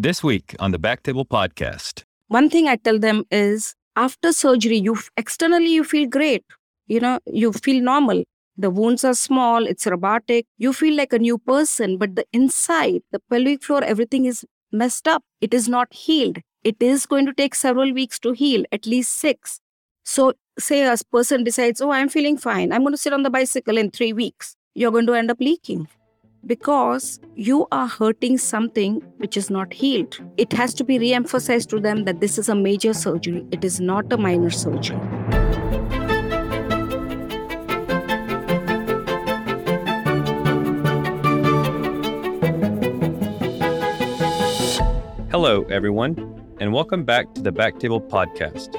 This week on the Backtable Podcast. One thing I tell them is after surgery, you externally you feel great. You know, you feel normal. The wounds are small, it's robotic. You feel like a new person, but the inside, the pelvic floor, everything is messed up. It is not healed. It is going to take several weeks to heal, at least six. So, say a person decides, Oh, I'm feeling fine. I'm going to sit on the bicycle in three weeks. You're going to end up leaking because you are hurting something which is not healed. It has to be re emphasized to them that this is a major surgery, it is not a minor surgery. Hello, everyone, and welcome back to the Backtable Podcast,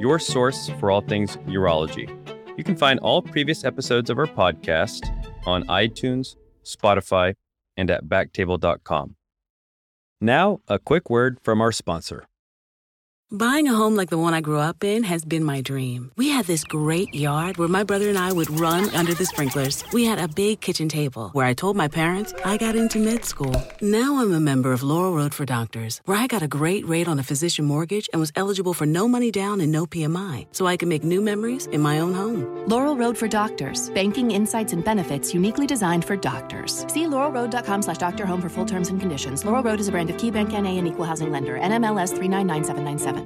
your source for all things urology. You can find all previous episodes of our podcast on iTunes, Spotify, and at backtable.com. Now, a quick word from our sponsor. Buying a home like the one I grew up in has been my dream. We had this great yard where my brother and I would run under the sprinklers. We had a big kitchen table where I told my parents I got into med school. Now I'm a member of Laurel Road for Doctors, where I got a great rate on a physician mortgage and was eligible for no money down and no PMI, so I can make new memories in my own home. Laurel Road for Doctors. Banking insights and benefits uniquely designed for doctors. See laurelroad.com slash doctor home for full terms and conditions. Laurel Road is a brand of KeyBank NA and equal housing lender. NMLS 399797.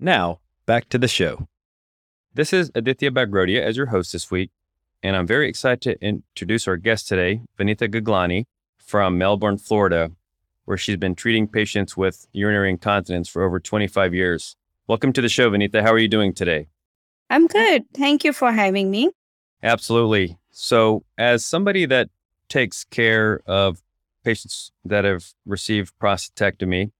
Now, back to the show. This is Aditya Bagrodia as your host this week, and I'm very excited to introduce our guest today, Vanitha Gaglani from Melbourne, Florida, where she's been treating patients with urinary incontinence for over 25 years. Welcome to the show, Vanitha. How are you doing today? I'm good. Thank you for having me. Absolutely. So, as somebody that takes care of patients that have received prostatectomy,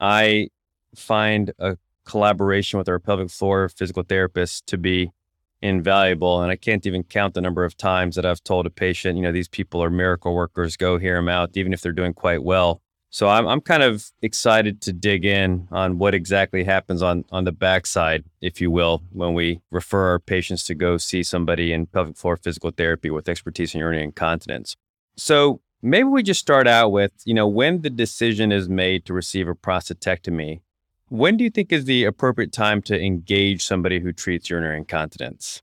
I find a collaboration with our pelvic floor physical therapist to be invaluable. And I can't even count the number of times that I've told a patient, you know, these people are miracle workers, go hear them out, even if they're doing quite well. So I'm, I'm kind of excited to dig in on what exactly happens on, on the backside, if you will, when we refer our patients to go see somebody in pelvic floor physical therapy with expertise in urinary incontinence. So maybe we just start out with, you know, when the decision is made to receive a prostatectomy, when do you think is the appropriate time to engage somebody who treats urinary incontinence?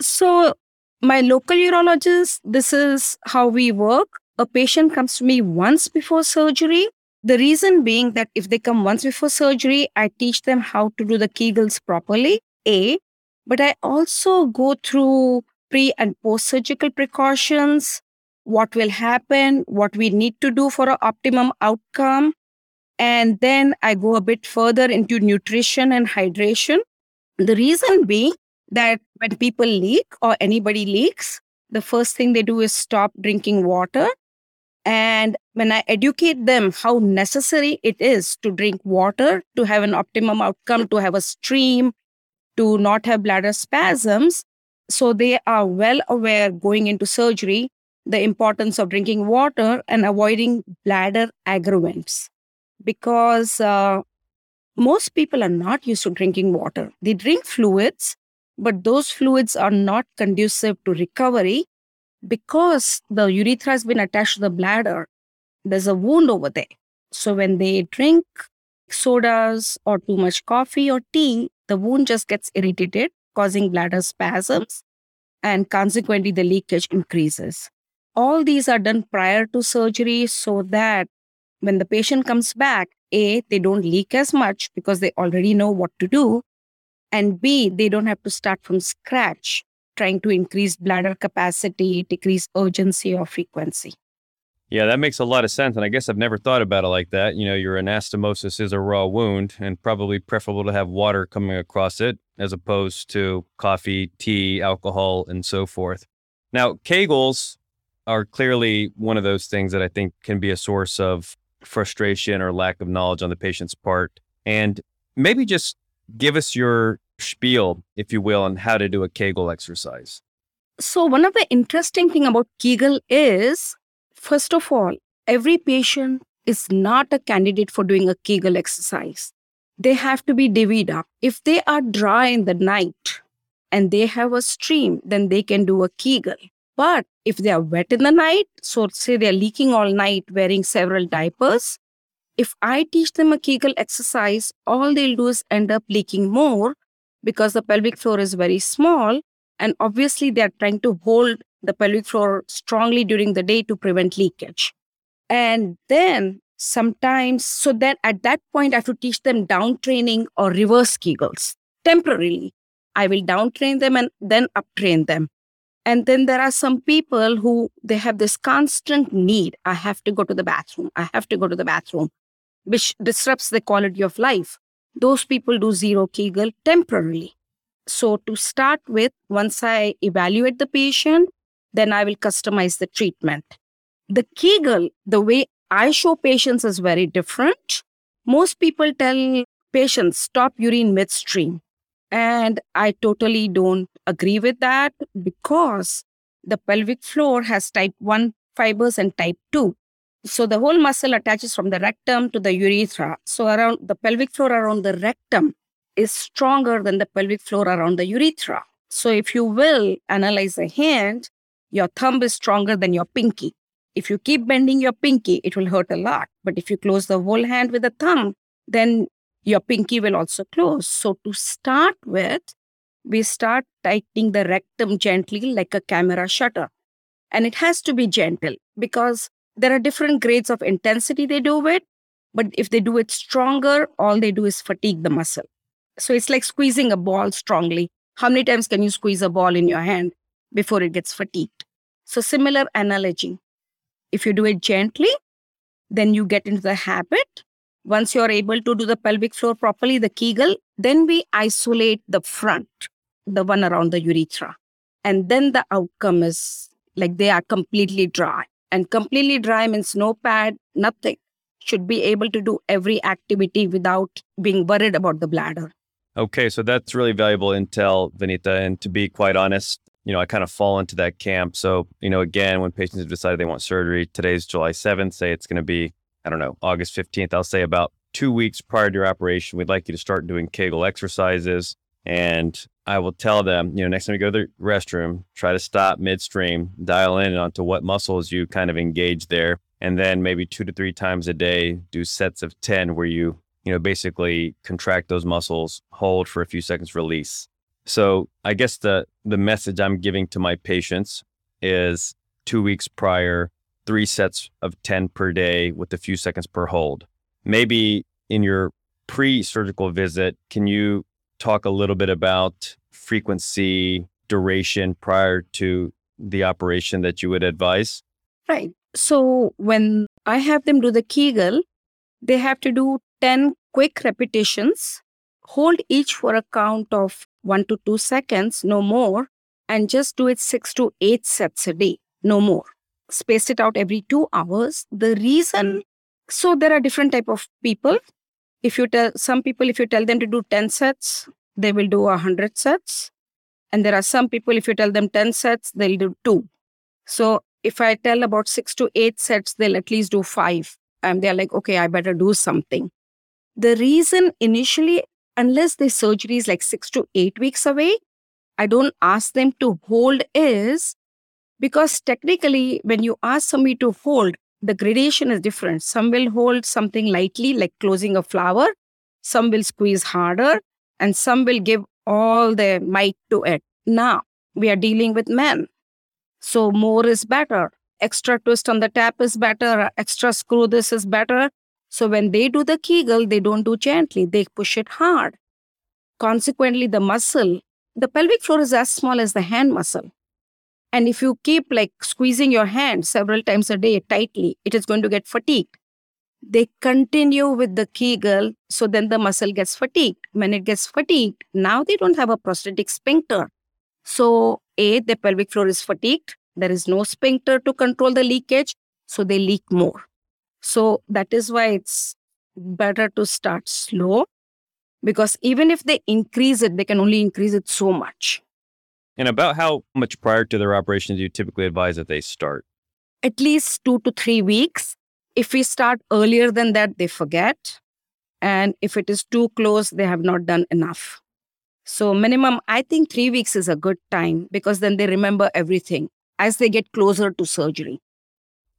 So, my local urologist, this is how we work. A patient comes to me once before surgery. The reason being that if they come once before surgery, I teach them how to do the Kegels properly, A. But I also go through pre and post surgical precautions, what will happen, what we need to do for an optimum outcome. And then I go a bit further into nutrition and hydration. The reason being that when people leak or anybody leaks, the first thing they do is stop drinking water. And when I educate them how necessary it is to drink water to have an optimum outcome, to have a stream, to not have bladder spasms, so they are well aware going into surgery the importance of drinking water and avoiding bladder aggravants because uh, most people are not used to drinking water. They drink fluids, but those fluids are not conducive to recovery because the urethra has been attached to the bladder. There's a wound over there. So when they drink sodas or too much coffee or tea, the wound just gets irritated, causing bladder spasms, and consequently, the leakage increases. All these are done prior to surgery so that when the patient comes back, A, they don't leak as much because they already know what to do. And B, they don't have to start from scratch trying to increase bladder capacity, decrease urgency or frequency. Yeah, that makes a lot of sense. And I guess I've never thought about it like that. You know, your anastomosis is a raw wound and probably preferable to have water coming across it as opposed to coffee, tea, alcohol, and so forth. Now, Kegels are clearly one of those things that I think can be a source of frustration or lack of knowledge on the patient's part. And maybe just give us your spiel, if you will, on how to do a Kegel exercise. So, one of the interesting thing about Kegel is, first of all, every patient is not a candidate for doing a Kegel exercise. They have to be divvied up. If they are dry in the night and they have a stream, then they can do a Kegel. But if they are wet in the night, so say they're leaking all night wearing several diapers, if I teach them a Kegel exercise, all they'll do is end up leaking more because the pelvic floor is very small. And obviously, they're trying to hold the pelvic floor strongly during the day to prevent leakage. And then sometimes, so then at that point, I have to teach them down training or reverse Kegels temporarily. I will down train them and then up train them. And then there are some people who they have this constant need. I have to go to the bathroom. I have to go to the bathroom, which disrupts the quality of life. Those people do zero Kegel temporarily. So to start with, once I evaluate the patient, then I will customize the treatment. The Kegel, the way I show patients is very different. Most people tell patients stop urine midstream. And I totally don't agree with that because the pelvic floor has type 1 fibers and type 2. So the whole muscle attaches from the rectum to the urethra. So around the pelvic floor around the rectum is stronger than the pelvic floor around the urethra. So if you will analyze a hand, your thumb is stronger than your pinky. If you keep bending your pinky, it will hurt a lot. But if you close the whole hand with a thumb, then your pinky will also close. So to start with, we start tightening the rectum gently like a camera shutter. And it has to be gentle because there are different grades of intensity they do it. But if they do it stronger, all they do is fatigue the muscle. So it's like squeezing a ball strongly. How many times can you squeeze a ball in your hand before it gets fatigued? So, similar analogy. If you do it gently, then you get into the habit. Once you're able to do the pelvic floor properly, the Kegel, then we isolate the front, the one around the urethra. And then the outcome is like they are completely dry. And completely dry means no pad, nothing. Should be able to do every activity without being worried about the bladder. Okay, so that's really valuable intel, Vanita. And to be quite honest, you know, I kind of fall into that camp. So, you know, again, when patients have decided they want surgery, today's July 7th, say it's going to be, I don't know, August 15th. I'll say about two weeks prior to your operation, we'd like you to start doing Kegel exercises. And I will tell them, you know, next time you go to the restroom, try to stop midstream, dial in onto what muscles you kind of engage there. And then maybe two to three times a day, do sets of 10 where you, you know, basically contract those muscles, hold for a few seconds, release. So I guess the the message I'm giving to my patients is two weeks prior, three sets of 10 per day with a few seconds per hold. Maybe in your pre-surgical visit, can you talk a little bit about frequency, duration prior to the operation that you would advise? Right. So when I have them do the Kegel, they have to do 10 quick repetitions, hold each for a count of one to two seconds, no more, and just do it six to eight sets a day, no more. Space it out every two hours. The reason, so there are different type of people. If you tell some people, if you tell them to do 10 sets, they will do 100 sets. And there are some people, if you tell them 10 sets, they'll do two. So if I tell about six to eight sets, they'll at least do five. And they're like, okay, I better do something. The reason initially unless the surgery is like six to eight weeks away, I don't ask them to hold is because technically, when you ask somebody to hold, the gradation is different. Some will hold something lightly, like closing a flower, some will squeeze harder, and some will give all their might to it. Now, we are dealing with men. So, more is better. Extra twist on the tap is better. Extra screw this is better. So when they do the Kegel, they don't do gently, they push it hard. Consequently, the muscle, the pelvic floor is as small as the hand muscle. And if you keep like squeezing your hand several times a day tightly, it is going to get fatigued. They continue with the Kegel, so then the muscle gets fatigued. When it gets fatigued, now they don't have a prosthetic sphincter. So, A, the pelvic floor is fatigued. There is no sphincter to control the leakage, so they leak more. So that is why it's better to start slow because even if they increase it, they can only increase it so much. And about how much prior to their operation do you typically advise that they start? At least two to three weeks. If we start earlier than that, they forget. And if it is too close, they have not done enough. So, minimum, I think three weeks is a good time because then they remember everything as they get closer to surgery.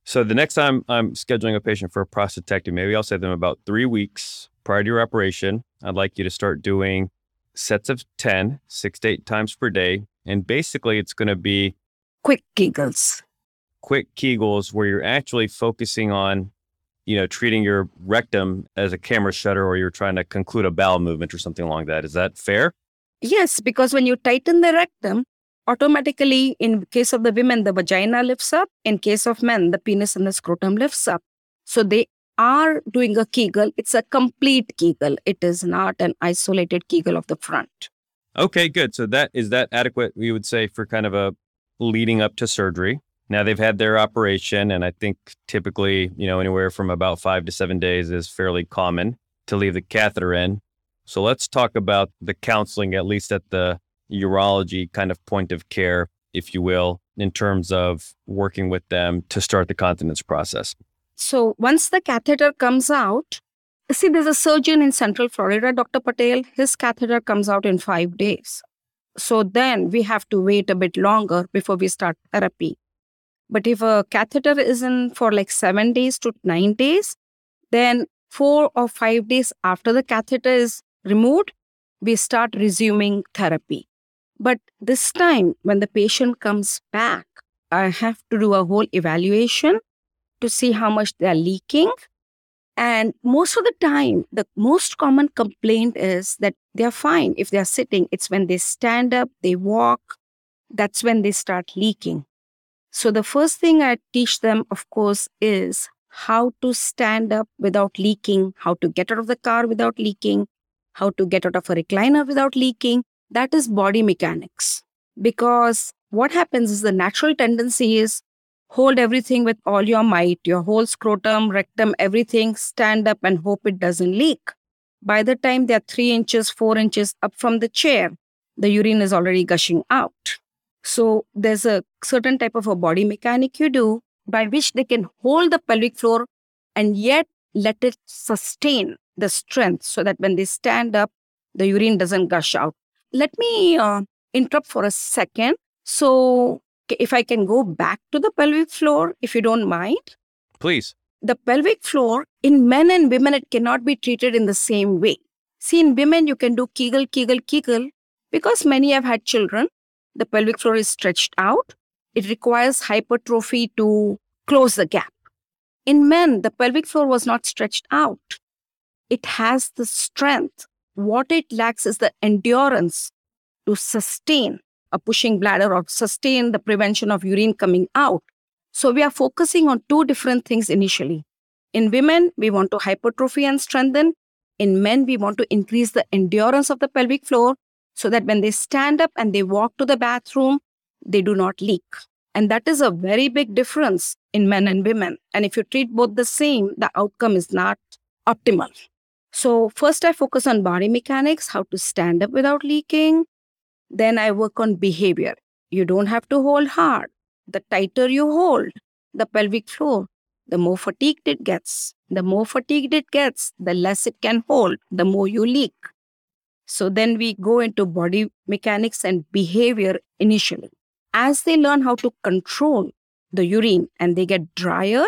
So the next time I'm scheduling a patient for a prostatectomy, maybe I'll say to them about three weeks prior to your operation. I'd like you to start doing sets of 10, six to eight times per day. And basically, it's going to be Quick Kegels. quick Kegels where you're actually focusing on, you know, treating your rectum as a camera shutter or you're trying to conclude a bowel movement or something along that. Is that fair? Yes, because when you tighten the rectum, automatically, in case of the women, the vagina lifts up. In case of men, the penis and the scrotum lifts up. So they are doing a Kegel. It's a complete Kegel. It is not an isolated Kegel of the front. Okay, good. So that is that adequate, we would say, for kind of a leading up to surgery. Now they've had their operation, and I think typically, you know, anywhere from about five to seven days is fairly common to leave the catheter in. So let's talk about the counseling, at least at the urology kind of point of care, if you will, in terms of working with them to start the continence process. So once the catheter comes out, see, there's a surgeon in Central Florida, Dr. Patel. His catheter comes out in five days. So then we have to wait a bit longer before we start therapy. But if a catheter is in for like seven days to nine days, then four or five days after the catheter is removed, we start resuming therapy. But this time, when the patient comes back, I have to do a whole evaluation to see how much they are leaking. And most of the time, the most common complaint is that they are fine if they are sitting. It's when they stand up, they walk, that's when they start leaking. So, the first thing I teach them, of course, is how to stand up without leaking, how to get out of the car without leaking, how to get out of a recliner without leaking. That is body mechanics. Because what happens is the natural tendency is hold everything with all your might, your whole scrotum, rectum, everything, stand up and hope it doesn't leak. By the time they're three inches, four inches up from the chair, the urine is already gushing out. So there's a certain type of a body mechanic you do by which they can hold the pelvic floor and yet let it sustain the strength so that when they stand up, the urine doesn't gush out. Let me uh, interrupt for a second. So if I can go back to the pelvic floor, if you don't mind. Please. The pelvic floor in men and women, it cannot be treated in the same way. See, in women, you can do Kegel, Kegel, Kegel because many have had children. The pelvic floor is stretched out. It requires hypertrophy to close the gap. In men, the pelvic floor was not stretched out. It has the strength. What it lacks is the endurance to sustain a pushing bladder or sustain the prevention of urine coming out. So we are focusing on two different things initially. In women, we want to hypertrophy and strengthen. In men, we want to increase the endurance of the pelvic floor so that when they stand up and they walk to the bathroom, they do not leak. And that is a very big difference in men and women. And if you treat both the same, the outcome is not optimal. So, first, I focus on body mechanics, how to stand up without leaking, then I work on behavior. You don't have to hold hard. The tighter you hold the pelvic floor, the more fatigued it gets. The more fatigued it gets, the less it can hold, the more you leak. So then we go into body mechanics and behavior initially. As they learn how to control the urine and they get drier,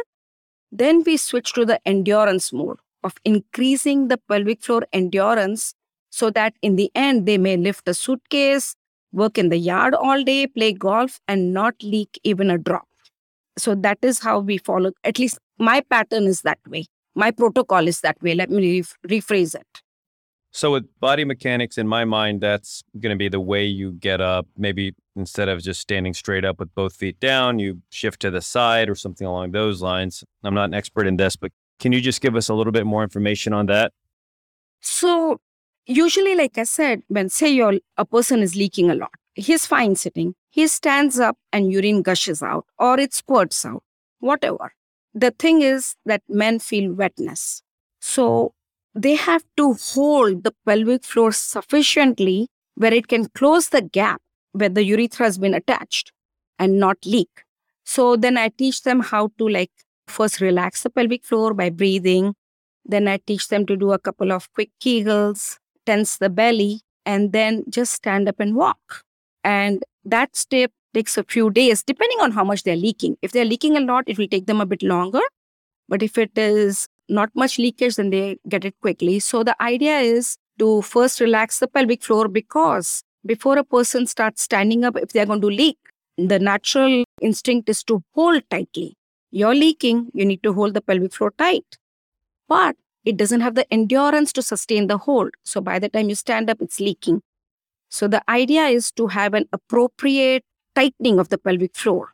then we switch to the endurance mode of increasing the pelvic floor endurance so that in the end they may lift a suitcase, work in the yard all day, play golf, and not leak even a drop. So that is how we follow. At least my pattern is that way. My protocol is that way. Let me re- rephrase it. So with body mechanics, in my mind, that's going to be the way you get up. Maybe instead of just standing straight up with both feet down, you shift to the side or something along those lines. I'm not an expert in this, but can you just give us a little bit more information on that? So usually, like I said, when say you're, a person is leaking a lot, he's fine sitting. He stands up and urine gushes out or it squirts out, whatever. The thing is that men feel wetness. So they have to hold the pelvic floor sufficiently where it can close the gap where the urethra has been attached and not leak. So then I teach them how to like first relax the pelvic floor by breathing. Then I teach them to do a couple of quick kegels, tense the belly, and then just stand up and walk. And that step takes a few days, depending on how much they're leaking. If they're leaking a lot, it will take them a bit longer. But if it is not much leakage, then they get it quickly. So the idea is to first relax the pelvic floor because before a person starts standing up, if they're going to leak, the natural instinct is to hold tightly. You're leaking, you need to hold the pelvic floor tight. But it doesn't have the endurance to sustain the hold. So by the time you stand up, it's leaking. So the idea is to have an appropriate tightening of the pelvic floor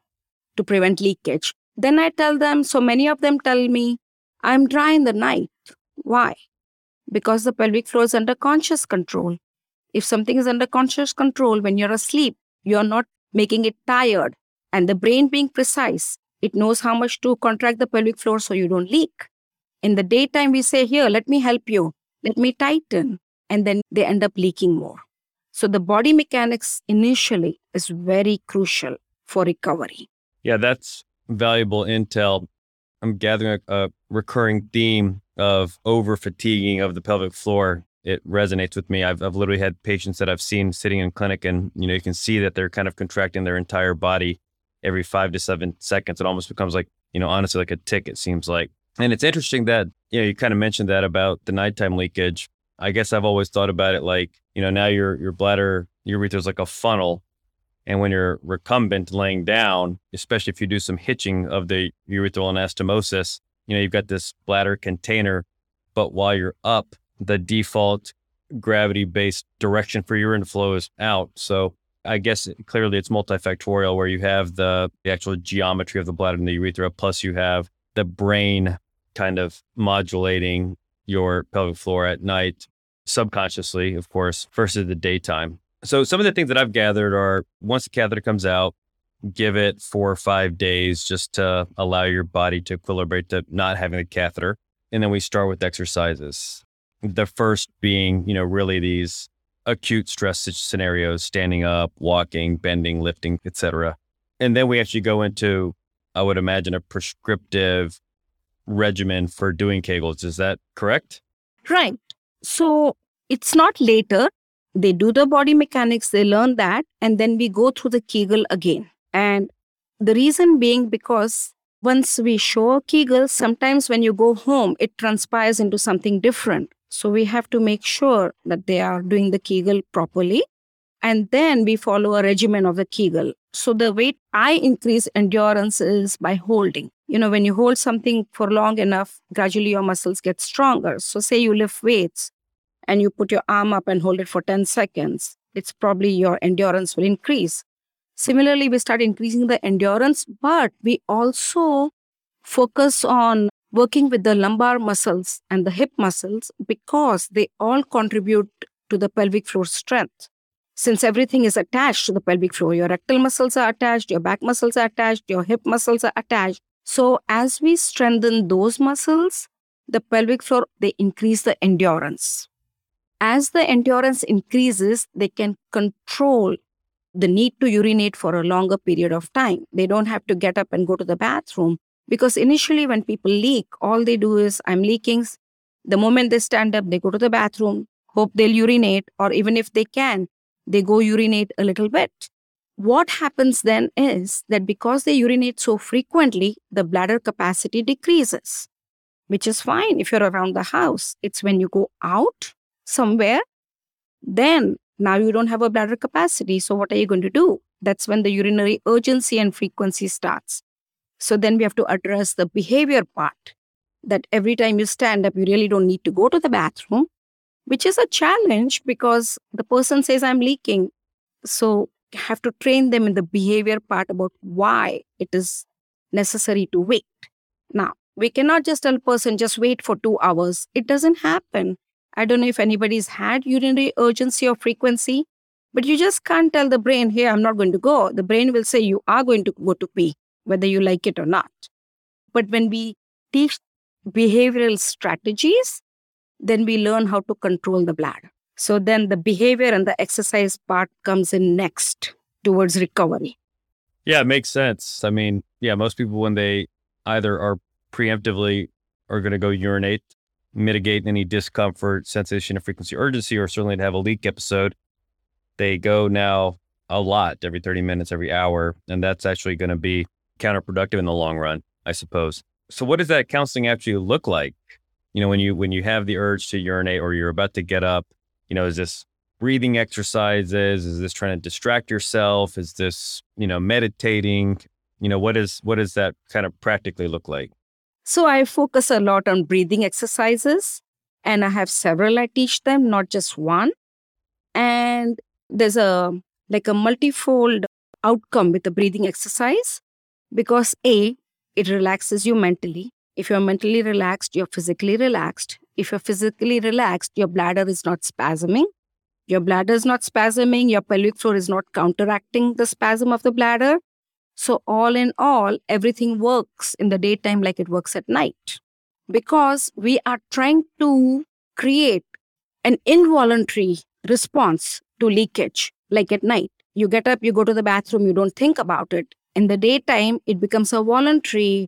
to prevent leakage. Then I tell them, so many of them tell me, I'm dry in the night. Why? Because the pelvic floor is under conscious control. If something is under conscious control when you're asleep, you're not making it tired. And the brain being precise, it knows how much to contract the pelvic floor so you don't leak. In the daytime, we say, Here, let me help you, let me tighten. And then they end up leaking more. So the body mechanics initially is very crucial for recovery. Yeah, that's valuable intel. I'm gathering a, a recurring theme of over fatiguing of the pelvic floor. It resonates with me. I've, I've literally had patients that I've seen sitting in clinic, and you know you can see that they're kind of contracting their entire body every five to seven seconds. It almost becomes like you know honestly like a tic. It seems like, and it's interesting that you know you kind of mentioned that about the nighttime leakage. I guess I've always thought about it like you know now your your bladder urethra is like a funnel and when you're recumbent laying down, especially if you do some hitching of the urethral anastomosis, you know, you've got this bladder container, but while you're up, the default gravity based direction for urine flow is out. So I guess clearly it's multifactorial where you have the, the actual geometry of the bladder and the urethra, plus you have the brain kind of modulating your pelvic floor at night subconsciously, of course, versus the daytime. So some of the things that I've gathered are once the catheter comes out, give it four or five days just to allow your body to equilibrate to not having the catheter. And then we start with exercises. The first being, you know, really these acute stress scenarios, standing up, walking, bending, lifting, etc. And then we actually go into, I would imagine, a prescriptive regimen for doing Kegels. Is that correct? Right. So it's not later they do the body mechanics, they learn that, and then we go through the Kegel again. And the reason being because once we show a Kegel, sometimes when you go home, it transpires into something different. So we have to make sure that they are doing the Kegel properly. And then we follow a regimen of the Kegel. So the way I increase endurance is by holding. You know, when you hold something for long enough, gradually your muscles get stronger. So say you lift weights, and you put your arm up and hold it for 10 seconds, it's probably your endurance will increase. Similarly, we start increasing the endurance, but we also focus on working with the lumbar muscles and the hip muscles because they all contribute to the pelvic floor strength. Since everything is attached to the pelvic floor, your rectal muscles are attached, your back muscles are attached, your hip muscles are attached. So, as we strengthen those muscles, the pelvic floor, they increase the endurance as the endurance increases, they can control the need to urinate for a longer period of time. They don't have to get up and go to the bathroom because initially, when people leak, all they do is, I'm leaking. The moment they stand up, they go to the bathroom, hope they'll urinate, or even if they can, they go urinate a little bit. What happens then is that because they urinate so frequently, the bladder capacity decreases, which is fine if you're around the house. It's when you go out somewhere, then now you don't have a bladder capacity. So what are you going to do? That's when the urinary urgency and frequency starts. So then we have to address the behavior part that every time you stand up, you really don't need to go to the bathroom, which is a challenge because the person says, I'm leaking. So have to train them in the behavior part about why it is necessary to wait. Now, we cannot just tell a person just wait for two hours. It doesn't happen. I don't know if anybody's had urinary urgency or frequency, but you just can't tell the brain, hey, I'm not going to go. The brain will say you are going to go to pee, whether you like it or not. But when we teach behavioral strategies, then we learn how to control the bladder. So then the behavior and the exercise part comes in next towards recovery. Yeah, it makes sense. I mean, yeah, most people, when they either are preemptively are going to go urinate mitigate any discomfort, sensation of frequency urgency, or certainly to have a leak episode. They go now a lot every 30 minutes, every hour. And that's actually going to be counterproductive in the long run, I suppose. So what does that counseling actually look like? You know, when you when you have the urge to urinate or you're about to get up, you know, is this breathing exercises? Is this trying to distract yourself? Is this, you know, meditating? You know, what is what does that kind of practically look like? So I focus a lot on breathing exercises and I have several I teach them, not just one. And there's a like a multifold outcome with the breathing exercise because A, it relaxes you mentally. If you're mentally relaxed, you're physically relaxed. If you're physically relaxed, your bladder is not spasming. Your bladder is not spasming, your pelvic floor is not counteracting the spasm of the bladder. So, all in all, everything works in the daytime like it works at night because we are trying to create an involuntary response to leakage like at night. You get up, you go to the bathroom, you don't think about it. In the daytime, it becomes a voluntary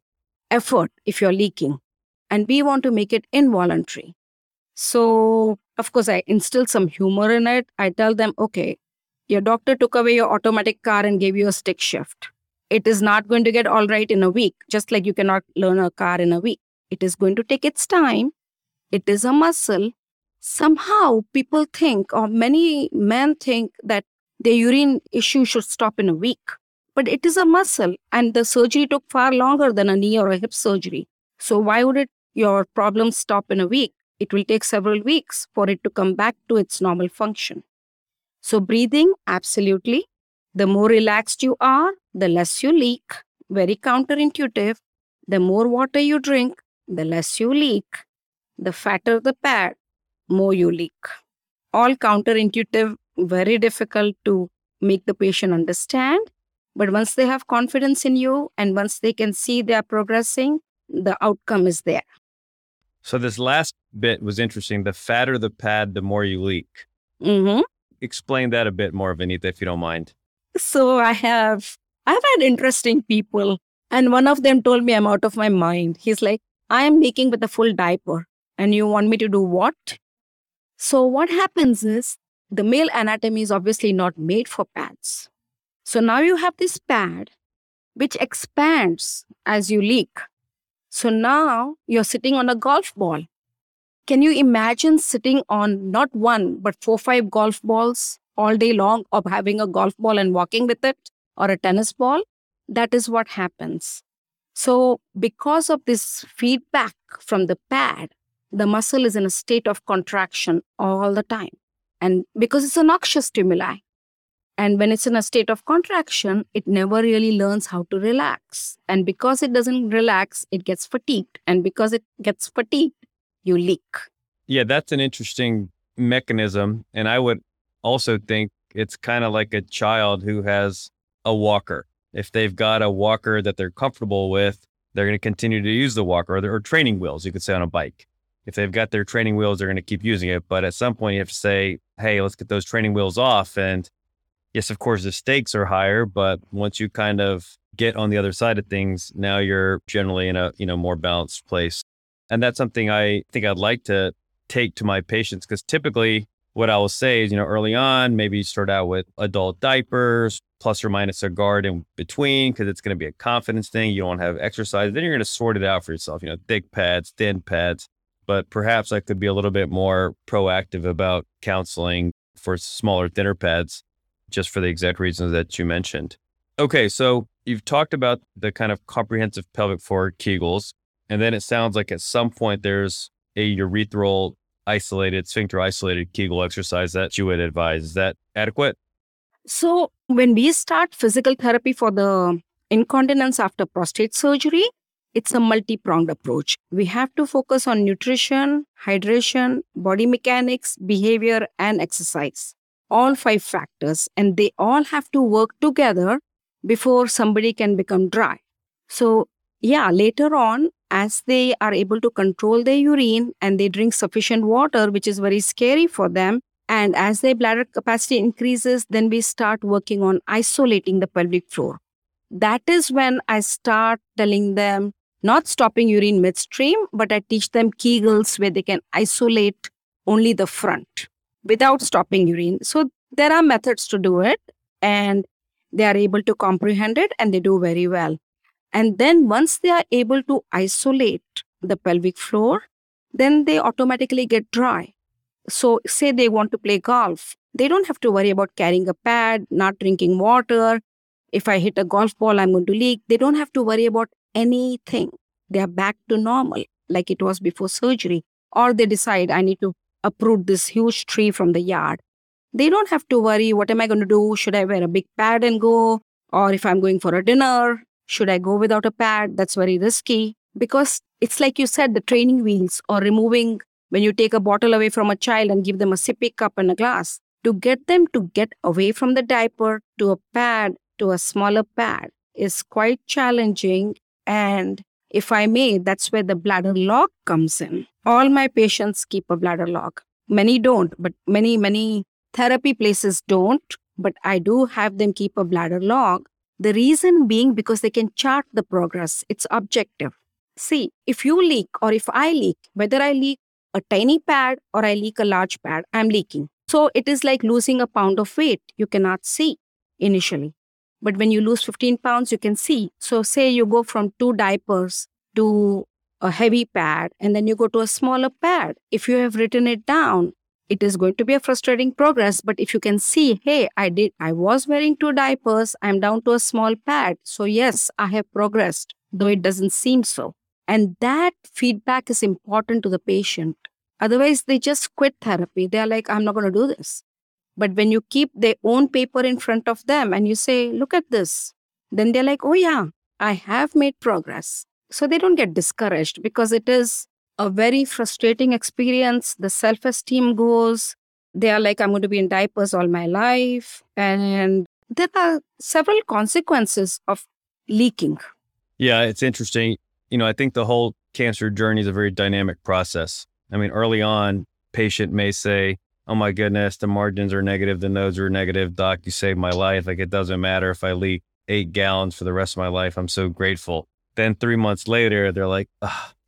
effort if you're leaking. And we want to make it involuntary. So, of course, I instill some humor in it. I tell them, okay, your doctor took away your automatic car and gave you a stick shift. It is not going to get all right in a week, just like you cannot learn a car in a week. It is going to take its time. It is a muscle. Somehow, people think, or many men think, that the urine issue should stop in a week. But it is a muscle, and the surgery took far longer than a knee or a hip surgery. So, why would it, your problems stop in a week? It will take several weeks for it to come back to its normal function. So, breathing, absolutely. The more relaxed you are, the less you leak. Very counterintuitive. The more water you drink, the less you leak. The fatter the pad, more you leak. All counterintuitive, very difficult to make the patient understand. But once they have confidence in you and once they can see they are progressing, the outcome is there. So this last bit was interesting. The fatter the pad, the more you leak. Mm-hmm. Explain that a bit more, Vinita, if you don't mind. So I have I've had interesting people, and one of them told me I'm out of my mind. He's like, I am leaking with a full diaper, and you want me to do what? So what happens is the male anatomy is obviously not made for pads. So now you have this pad which expands as you leak. So now you're sitting on a golf ball. Can you imagine sitting on not one, but four, five golf balls all day long, or having a golf ball and walking with it, or a tennis ball? That is what happens. So, because of this feedback from the pad, the muscle is in a state of contraction all the time. And because it's a noxious stimuli, and when it's in a state of contraction, it never really learns how to relax. And because it doesn't relax, it gets fatigued. And because it gets fatigued, you leak. Yeah, that's an interesting mechanism. And I would also think it's kind of like a child who has a walker. If they've got a walker that they're comfortable with, they're going to continue to use the walker or, or training wheels, you could say on a bike. If they've got their training wheels, they're going to keep using it. But at some point, you have to say, hey, let's get those training wheels off. And yes, of course, the stakes are higher, but once you kind of get on the other side of things, now you're generally in a you know more balanced place. And that's something I think I'd like to take to my patients because typically what I will say is, you know, early on, maybe start out with adult diapers, plus or minus a guard in between, because it's going to be a confidence thing. You don't have exercise. Then you're going to sort it out for yourself, you know, thick pads, thin pads. But perhaps I could be a little bit more proactive about counseling for smaller, thinner pads just for the exact reasons that you mentioned. Okay, so you've talked about the kind of comprehensive pelvic floor Kegels, and then it sounds like at some point there's a urethral isolated, sphincter isolated Kegel exercise that you would advise. Is that adequate? So, when we start physical therapy for the incontinence after prostate surgery, it's a multi pronged approach. We have to focus on nutrition, hydration, body mechanics, behavior, and exercise all five factors, and they all have to work together before somebody can become dry. So, yeah, later on, as they are able to control their urine and they drink sufficient water, which is very scary for them, and as their bladder capacity increases, then we start working on isolating the pelvic floor. That is when I start telling them not stopping urine midstream, but I teach them Kegels where they can isolate only the front without stopping urine. So there are methods to do it. and they are able to comprehend it and they do very well. And then once they are able to isolate the pelvic floor, then they automatically get dry. So, say they want to play golf, they don't have to worry about carrying a pad, not drinking water. If I hit a golf ball, I'm going to leak. They don't have to worry about anything. They are back to normal, like it was before surgery. Or they decide, I need to uproot this huge tree from the yard. They don't have to worry, what am I going to do? Should I wear a big pad and go? Or if I'm going for a dinner, should I go without a pad? That's very risky because it's like you said, the training wheels or removing when you take a bottle away from a child and give them a sippy cup and a glass. To get them to get away from the diaper to a pad to a smaller pad is quite challenging. And if I may, that's where the bladder log comes in. All my patients keep a bladder log. Many don't, but many, many therapy places don't. But I do have them keep a bladder log. The reason being because they can chart the progress, it's objective. See, if you leak or if I leak, whether I leak a tiny pad or I leak a large pad, I'm leaking. So it is like losing a pound of weight. You cannot see initially. But when you lose 15 pounds, you can see. So, say you go from two diapers to a heavy pad and then you go to a smaller pad. If you have written it down, it is going to be a frustrating progress. But if you can see, hey, I did, I was wearing two diapers, I'm down to a small pad. So, yes, I have progressed, though it doesn't seem so. And that feedback is important to the patient. Otherwise, they just quit therapy. They're like, I'm not going to do this. But when you keep their own paper in front of them and you say, look at this, then they're like, oh, yeah, I have made progress. So they don't get discouraged because it is a very frustrating experience. The self esteem goes. They are like, I'm going to be in diapers all my life. And there are several consequences of leaking. Yeah, it's interesting. You know, I think the whole cancer journey is a very dynamic process. I mean, early on, patient may say, "Oh my goodness, the margins are negative, the nodes are negative. Doc, you saved my life. Like it doesn't matter if I leak eight gallons for the rest of my life. I'm so grateful." Then three months later, they're like,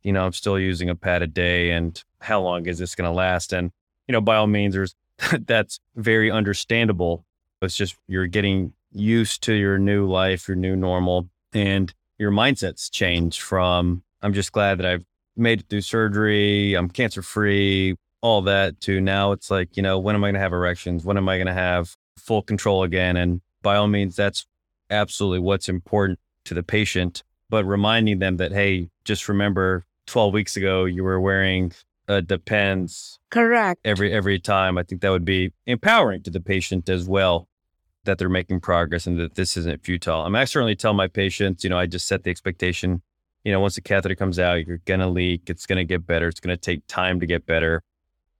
"You know, I'm still using a pad a day, and how long is this going to last?" And you know, by all means, there's that's very understandable. It's just you're getting used to your new life, your new normal, and your mindset's change from I'm just glad that I've made it through surgery, I'm cancer free, all that to now it's like, you know, when am I going to have erections? When am I going to have full control again? And by all means, that's absolutely what's important to the patient, but reminding them that, hey, just remember 12 weeks ago, you were wearing a depends Correct. every every time. I think that would be empowering to the patient as well that they're making progress and that this isn't futile. I mean, I certainly tell my patients, you know, I just set the expectation, you know, once the catheter comes out, you're going to leak, it's going to get better, it's going to take time to get better.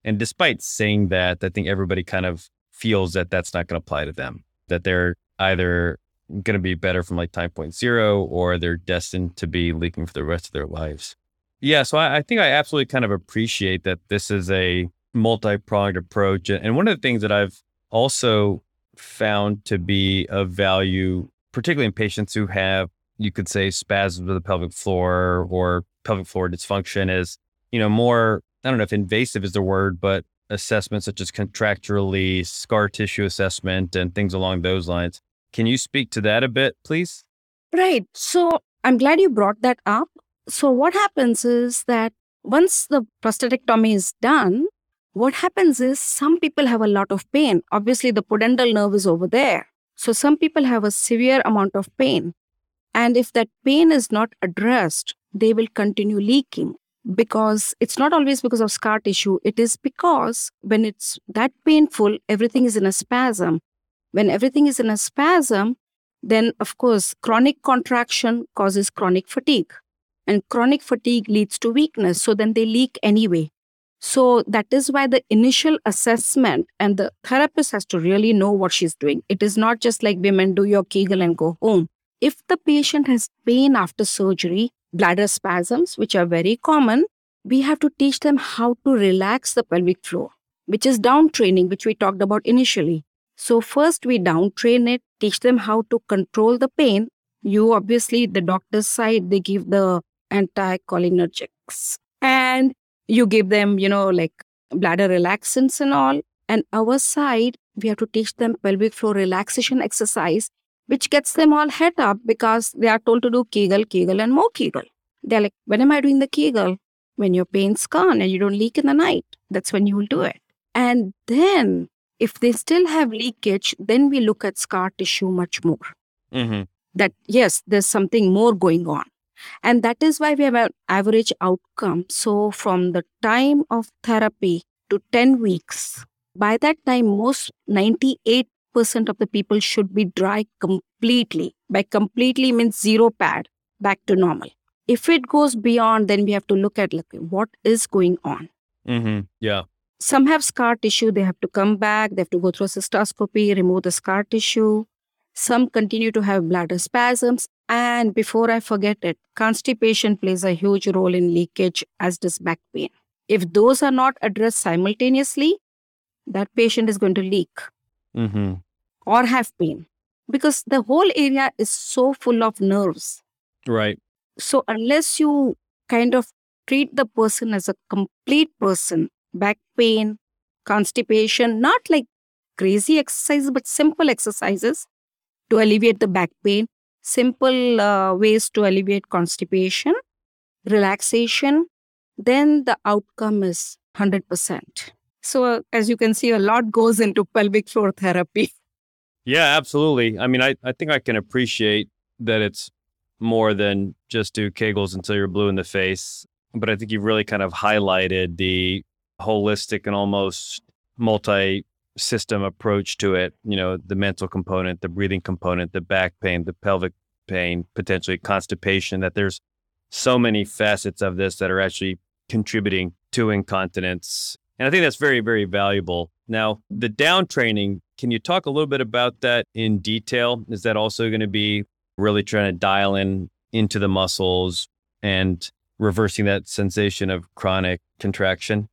And despite saying that, I think everybody kind of feels that that's not going to apply to them, that they're either going to be better from like time point zero or they're destined to be leaking for the rest of their lives. Yeah. So I, I think I absolutely kind of appreciate that this is a multi pronged approach. And one of the things that I've also found to be of value, particularly in patients who have, you could say, spasms of the pelvic floor or pelvic floor dysfunction, is, you know, more, I don't know if invasive is the word, but assessments such as contracture release, scar tissue assessment, and things along those lines. Can you speak to that a bit, please? Right. So I'm glad you brought that up. So, what happens is that once the prostatectomy is done, what happens is some people have a lot of pain. Obviously, the pudendal nerve is over there. So, some people have a severe amount of pain. And if that pain is not addressed, they will continue leaking because it's not always because of scar tissue. It is because when it's that painful, everything is in a spasm. When everything is in a spasm, then of course, chronic contraction causes chronic fatigue. And chronic fatigue leads to weakness. So then they leak anyway. So that is why the initial assessment and the therapist has to really know what she's doing. It is not just like women do your Kegel and go home. If the patient has pain after surgery, bladder spasms, which are very common, we have to teach them how to relax the pelvic floor, which is down training, which we talked about initially. So, first we down train it, teach them how to control the pain. You obviously, the doctor's side, they give the anticholinergics and you give them, you know, like bladder relaxants and all. And our side, we have to teach them pelvic floor relaxation exercise, which gets them all head up because they are told to do Kegel, Kegel, and more Kegel. They're like, when am I doing the Kegel? When your pain's gone and you don't leak in the night. That's when you will do it. And then, if they still have leakage, then we look at scar tissue much more. Mm-hmm. That, yes, there's something more going on. And that is why we have an average outcome. So, from the time of therapy to 10 weeks, by that time, most 98% of the people should be dry completely. By completely means zero pad, back to normal. If it goes beyond, then we have to look at like, what is going on. Mm-hmm. Yeah. Some have scar tissue, they have to come back, they have to go through a cystoscopy, remove the scar tissue. Some continue to have bladder spasms. And before I forget it, constipation plays a huge role in leakage, as does back pain. If those are not addressed simultaneously, that patient is going to leak Mm-hmm. or have pain because the whole area is so full of nerves. Right. So, unless you kind of treat the person as a complete person, back pain, constipation, not like crazy exercises, but simple exercises to alleviate the back pain, simple uh, ways to alleviate constipation, relaxation, then the outcome is 100%. So, as you can see, a lot goes into pelvic floor therapy. Yeah, absolutely. I mean, I, I think I can appreciate that it's more than just do Kegels until you're blue in the face. But I think you've really kind of highlighted the holistic and almost multi system approach to it. You know, the mental component, the breathing component, the back pain, the pelvic pain, potentially constipation, that there's so many facets of this that are actually contributing to incontinence. And I think that's very, very valuable. Now, the down training, can you talk a little bit about that in detail? Is that also going to be really trying to dial in into the muscles and reversing that sensation of chronic contraction?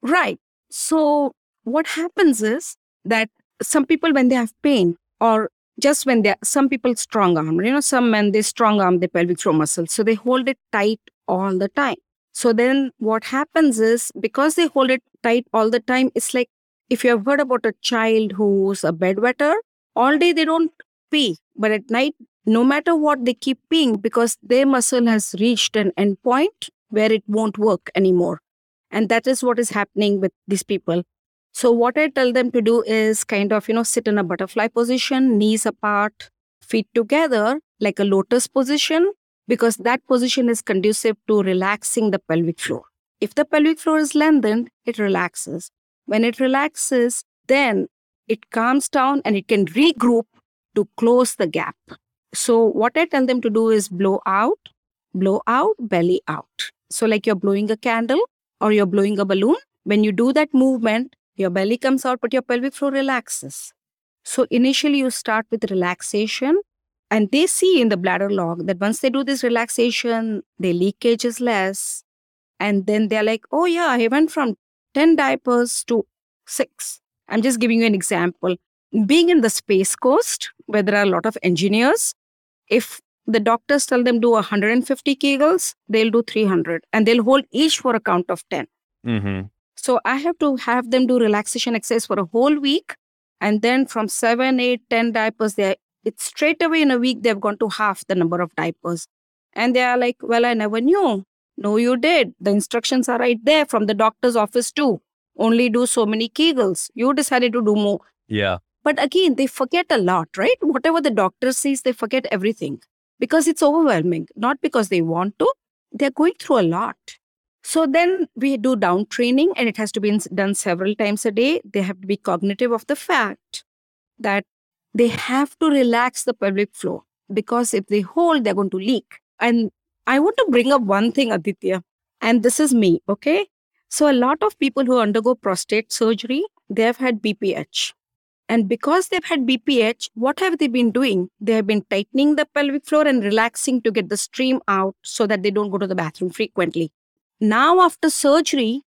Right. So, what happens is that some people, when they have pain, or just when they're, some people strong arm, you know, some men, they strong arm the pelvic floor muscle. So, they hold it tight all the time. So, then what happens is because they hold it tight all the time, it's like if you have heard about a child who's a bedwetter, all day they don't pee, but at night, no matter what, they keep peeing because their muscle has reached an end point where it won't work anymore. And that is what is happening with these people. So, what I tell them to do is kind of, you know, sit in a butterfly position, knees apart, feet together, like a lotus position, because that position is conducive to relaxing the pelvic floor. If the pelvic floor is lengthened, it relaxes. When it relaxes, then it calms down and it can regroup to close the gap. So, what I tell them to do is blow out, blow out, belly out. So, like you're blowing a candle or you're blowing a balloon, when you do that movement, your belly comes out, but your pelvic floor relaxes. So, initially, you start with relaxation, and they see in the bladder log that once they do this relaxation, the leakage is less. And then they're like, oh, yeah, I went from 10 diapers to six. I'm just giving you an example. Being in the Space Coast, where there are a lot of engineers, if the doctors tell them do 150 kegels, they'll do 300 and they'll hold each for a count of 10. Mm-hmm. So I have to have them do relaxation exercise for a whole week. And then from seven, eight, 10 diapers, they it's straight away in a week, they've gone to half the number of diapers. And they are like, well, I never knew. No, you did. The instructions are right there from the doctor's office too. Only do so many kegels. You decided to do more. Yeah. But again, they forget a lot, right? Whatever the doctor says, they forget everything because it's overwhelming, not because they want to. They're going through a lot. So then we do down training, and it has to be done several times a day. They have to be cognitive of the fact that they have to relax the pelvic floor because if they hold, they're going to leak. And I want to bring up one thing, Aditya, and this is me, okay? So a lot of people who undergo prostate surgery, they have had BPH. And because they've had BPH, what have they been doing? They have been tightening the pelvic floor and relaxing to get the stream out so that they don't go to the bathroom frequently. Now, after surgery,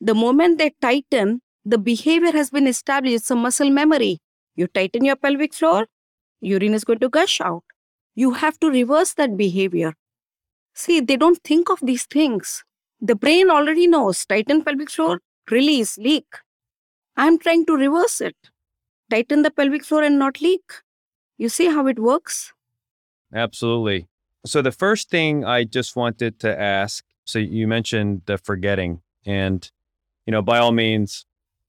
the moment they tighten, the behavior has been established. It's a muscle memory. You tighten your pelvic floor, urine is going to gush out. You have to reverse that behavior. See, they don't think of these things. The brain already knows tighten pelvic floor, release, leak. I'm trying to reverse it. Tighten the pelvic floor and not leak. You see how it works? Absolutely. So the first thing I just wanted to ask, so you mentioned the forgetting and you know, by all means,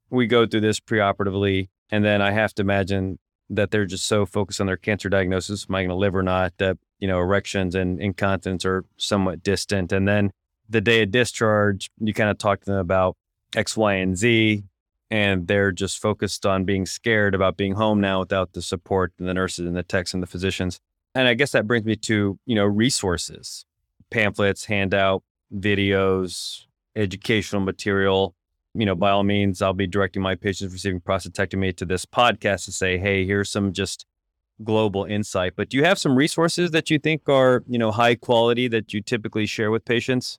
we go through this preoperatively and then I have to imagine that they're just so focused on their cancer diagnosis, am I going to live or not, that, you know, erections and incontinence are somewhat distant. And then the day of discharge, you kind of talk to them about X, Y, and Z, and they're just focused on being scared about being home now without the support and the nurses and the techs and the physicians. And I guess that brings me to, you know, resources, pamphlets, handout, videos, educational material. You know, by all means, I'll be directing my patients receiving prostatectomy to this podcast to say, hey, here's some just global insight. But do you have some resources that you think are, you know, high quality that you typically share with patients?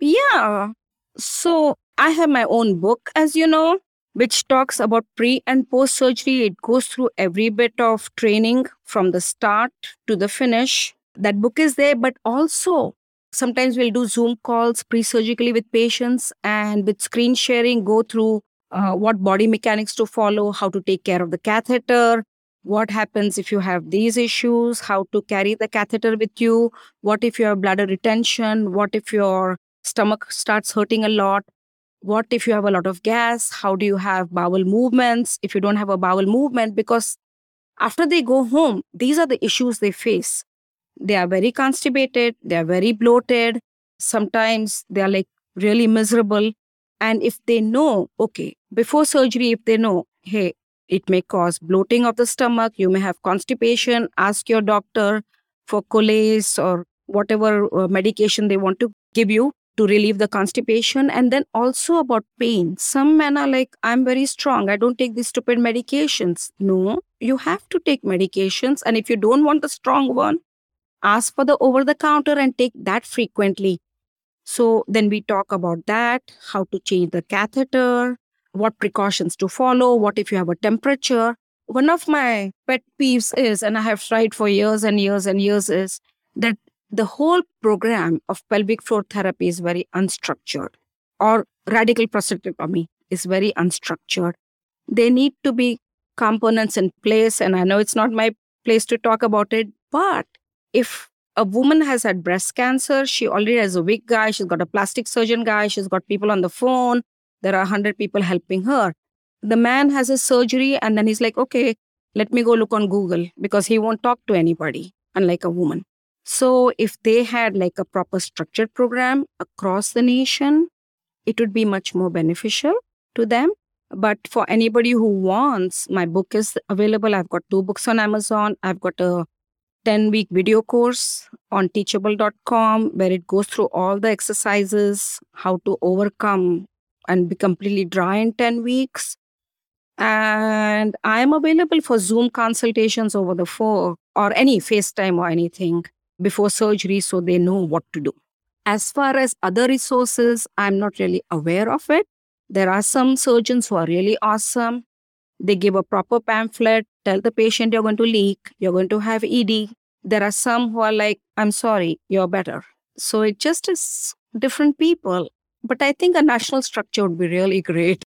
Yeah. So I have my own book, as you know, which talks about pre and post surgery. It goes through every bit of training from the start to the finish. That book is there, but also sometimes we'll do Zoom calls pre surgically with patients and with screen sharing, go through uh, what body mechanics to follow, how to take care of the catheter, what happens if you have these issues, how to carry the catheter with you, what if you have bladder retention, what if your stomach starts hurting a lot, what if you have a lot of gas, how do you have bowel movements if you don't have a bowel movement, because after they go home, these are the issues they face. They are very constipated, they are very bloated, sometimes they are like really miserable. And if they know, okay, before surgery, if they know, hey, it may cause bloating of the stomach. You may have constipation. Ask your doctor for Colace or whatever uh, medication they want to give you to relieve the constipation. And then also about pain. Some men are like, I'm very strong. I don't take these stupid medications. No, you have to take medications. And if you don't want the strong one, ask for the over the counter and take that frequently. So then we talk about that, how to change the catheter, what precautions to follow, what if you have a temperature. One of my pet peeves is, and I have tried for years and years and years, is that the whole program of pelvic floor therapy is very unstructured, or radical prostatectomy is very unstructured. There need to be components in place, and I know it's not my place to talk about it, but if a woman has had breast cancer, she already has a wig guy, she's got a plastic surgeon guy, she's got people on the phone, there are 100 people helping her. The man has a surgery and then he's like, okay, let me go look on Google because he won't talk to anybody, unlike a woman. So, if they had like a proper structured program across the nation, it would be much more beneficial to them. But for anybody who wants, my book is available. I've got two books on Amazon. I've got a 10 week video course on teachable.com where it goes through all the exercises, how to overcome and be completely dry in 10 weeks. And I'm available for Zoom consultations over the phone or any FaceTime or anything before surgery so they know what to do. As far as other resources, I'm not really aware of it. There are some surgeons who are really awesome. They give a proper pamphlet, tell the patient you're going to leak, you're going to have ED. There are some who are like, I'm sorry, you're better. So it just is different people. But I think a national structure would be really great.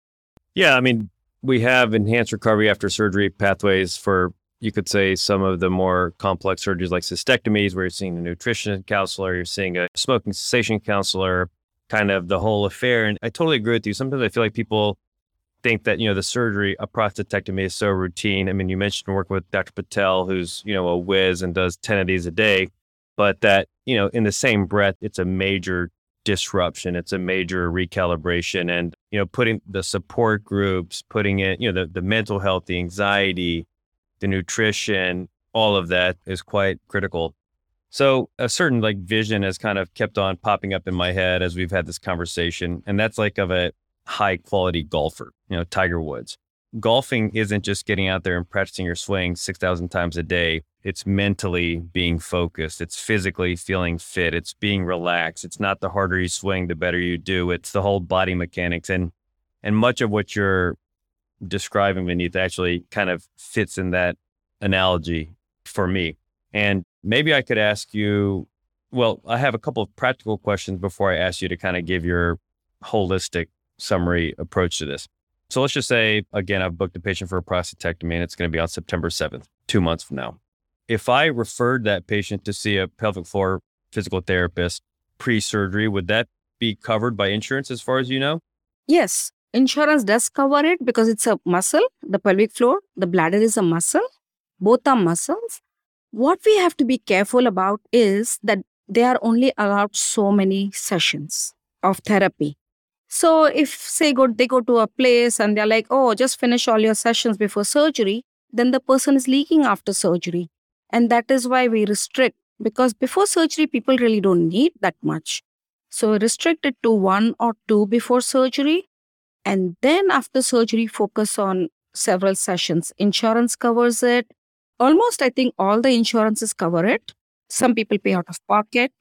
Yeah, I mean, we have enhanced recovery after surgery pathways for, you could say, some of the more complex surgeries like cystectomies, where you're seeing a nutrition counselor, you're seeing a smoking cessation counselor, kind of the whole affair. And I totally agree with you. Sometimes I feel like people think that, you know, the surgery, a prostatectomy is so routine. I mean, you mentioned working with Dr. Patel, who's, you know, a whiz and does 10 of these a day, but that, you know, in the same breath, it's a major disruption. It's a major recalibration and, you know, putting the support groups, putting it, you know, the, the mental health, the anxiety, the nutrition, all of that is quite critical. So a certain like vision has kind of kept on popping up in my head as we've had this conversation. And that's like of a high quality golfer, you know, Tiger Woods. Golfing isn't just getting out there and practicing your swing 6,000 times a day it's mentally being focused. It's physically feeling fit. It's being relaxed. It's not the harder you swing, the better you do. It's the whole body mechanics. And and much of what you're describing beneath actually kind of fits in that analogy for me. And maybe I could ask you, well, I have a couple of practical questions before I ask you to kind of give your holistic summary approach to this. So let's just say, again, I've booked a patient for a prostatectomy and it's going to be on September 7th, two months from now. If I referred that patient to see a pelvic floor physical therapist pre surgery, would that be covered by insurance as far as you know? Yes, insurance does cover it because it's a muscle, the pelvic floor, the bladder is a muscle, both are muscles. What we have to be careful about is that they are only allowed so many sessions of therapy. So if say go they go to a place and they're like, oh, just finish all your sessions before surgery, then the person is leaking after surgery. And that is why we restrict because before surgery, people really don't need that much. So restrict it to one or two before surgery. And then after surgery, focus on several sessions. Insurance covers it. Almost, I think all the insurances cover it. Some people pay out of pocket.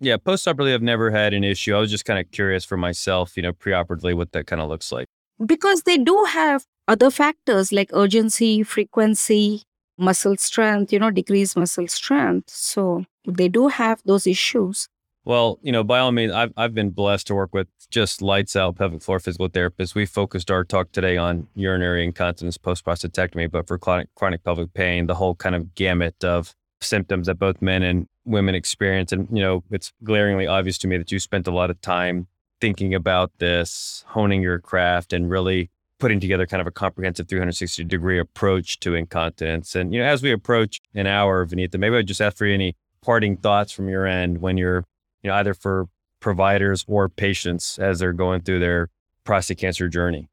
Yeah, postoperatively, I've never had an issue. I was just kind of curious for myself, you know, preoperatively, what that kind of looks like. Because they do have other factors like urgency, frequency, muscle strength, you know, decreased muscle strength. So they do have those issues. Well, you know, by all means, I've, I've been blessed to work with just lights out pelvic floor physical therapists. We focused our talk today on urinary incontinence post prostatectomy, but for chronic, chronic pelvic pain, the whole kind of gamut of symptoms that both men and women experience. And, you know, it's glaringly obvious to me that you spent a lot of time thinking about this, honing your craft, and really putting together kind of a comprehensive 360 degree approach to incontinence. And, you know, as we approach an hour, Vinita, maybe I'd just ask for any parting thoughts from your end when you're, you know, either for providers or patients as they're going through their prostate cancer journey.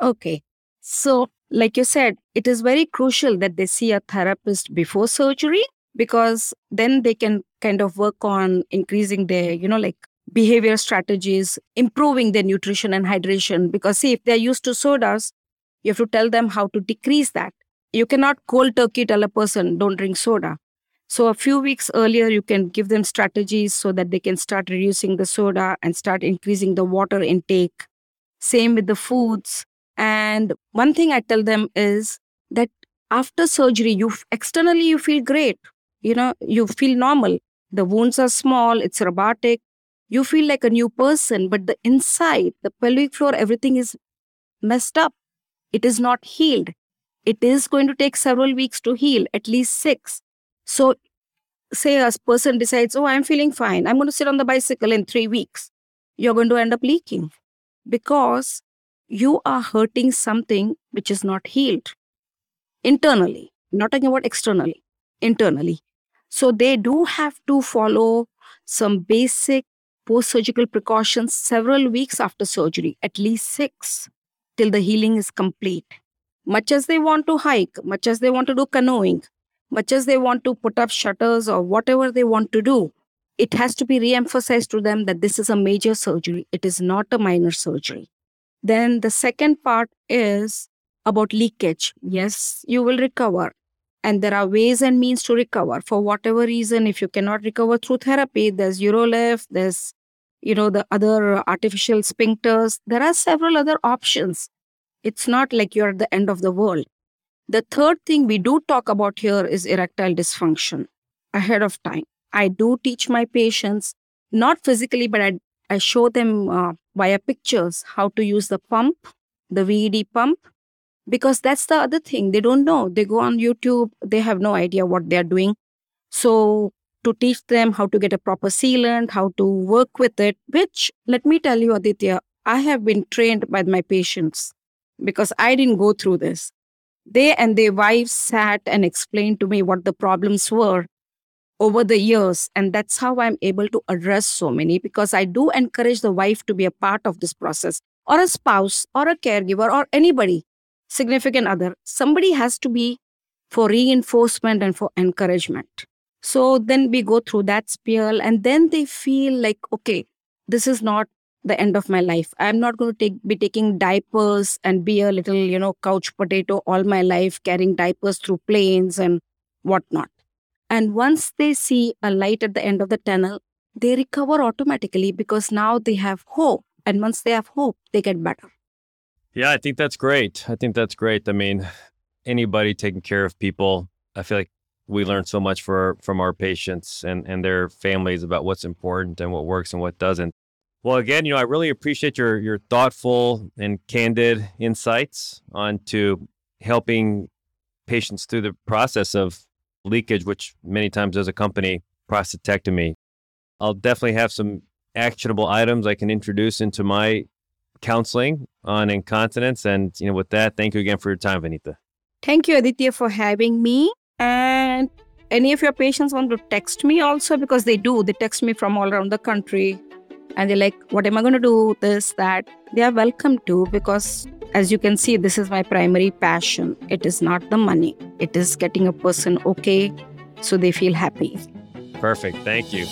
Okay. So, like you said, it is very crucial that they see a therapist before surgery because then they can kind of work on increasing their, you know, like behavior strategies, improving their nutrition and hydration. Because, see, if they're used to sodas, you have to tell them how to decrease that. You cannot cold turkey tell a person, don't drink soda. So, a few weeks earlier, you can give them strategies so that they can start reducing the soda and start increasing the water intake. Same with the foods. And one thing I tell them is that after surgery, you externally you feel great. You know, you feel normal. The wounds are small, it's robotic, you feel like a new person, but the inside, the pelvic floor, everything is messed up. It is not healed. It is going to take several weeks to heal, at least six. So, say a person decides, Oh, I'm feeling fine. I'm going to sit on the bicycle in three weeks. You're going to end up leaking because you are hurting something which is not healed internally. Not talking about externally, internally. So, they do have to follow some basic post surgical precautions several weeks after surgery, at least six, till the healing is complete. Much as they want to hike, much as they want to do canoeing, much as they want to put up shutters or whatever they want to do, it has to be re emphasized to them that this is a major surgery. It is not a minor surgery. Then the second part is about leakage. Yes, you will recover. And there are ways and means to recover. For whatever reason, if you cannot recover through therapy, there's UroLift, there's, you know, the other artificial sphincters. There are several other options. It's not like you're at the end of the world. The third thing we do talk about here is erectile dysfunction ahead of time. I do teach my patients, not physically, but I, I show them uh, via pictures how to use the pump, the VED pump, because that's the other thing. They don't know. They go on youtube they have no idea what they're doing. So to teach them how to get a proper sealant how to work with it which let me tell you aditya i have been trained by my patients because i didn't go through this. They and their wives sat and explained to me what the problems were over the years and that's how i'm able to address so many because i do encourage the wife to be a part of this process or a spouse or a caregiver or anybody significant other, somebody has to be for reinforcement and for encouragement. So then we go through that spiel, and then they feel like, okay, this is not the end of my life. I'm not going to take be taking diapers and be a little, you know, couch potato all my life, carrying diapers through planes and whatnot. And once they see a light at the end of the tunnel, they recover automatically because now they have hope. And once they have hope, they get better. Yeah, I think that's great. I think that's great. I mean, anybody taking care of people, I feel like we learn so much for from our patients and and their families about what's important and what works and what doesn't. Well, again, you know, I really appreciate your your thoughtful and candid insights onto helping patients through the process of leakage, which many times does accompany prostatectomy. I'll definitely have some actionable items I can introduce into my counseling on incontinence. And you know, with that, thank you again for your time, Vanita. Thank you, Aditya, for having me. And any of your patients want to text me also because they do. They text me from all around the country and they're like, What am I going to do? This, that. They are welcome to because, as you can see, this is my primary passion. It is not the money, it is getting a person okay so they feel happy. Perfect. Thank you.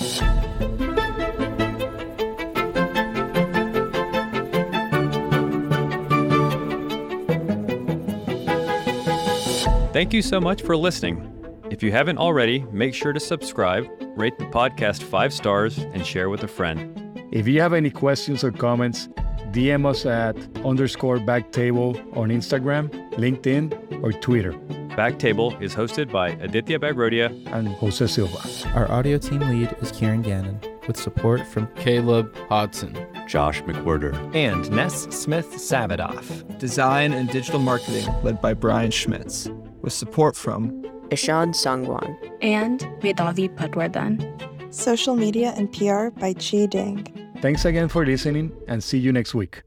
Thank you so much for listening. If you haven't already, make sure to subscribe, rate the podcast five stars, and share with a friend. If you have any questions or comments, DM us at underscore backtable on Instagram, LinkedIn, or Twitter. Backtable is hosted by Aditya Bagrodia and Jose Silva. Our audio team lead is Kieran Gannon, with support from Caleb Hodson, Josh McWhirter, and Ness Smith Savadoff. Design and digital marketing led by Brian Schmitz, with support from Ishan Sangwan and Vedavi Patwardhan. Social media and PR by Chi Ding. Thanks again for listening and see you next week.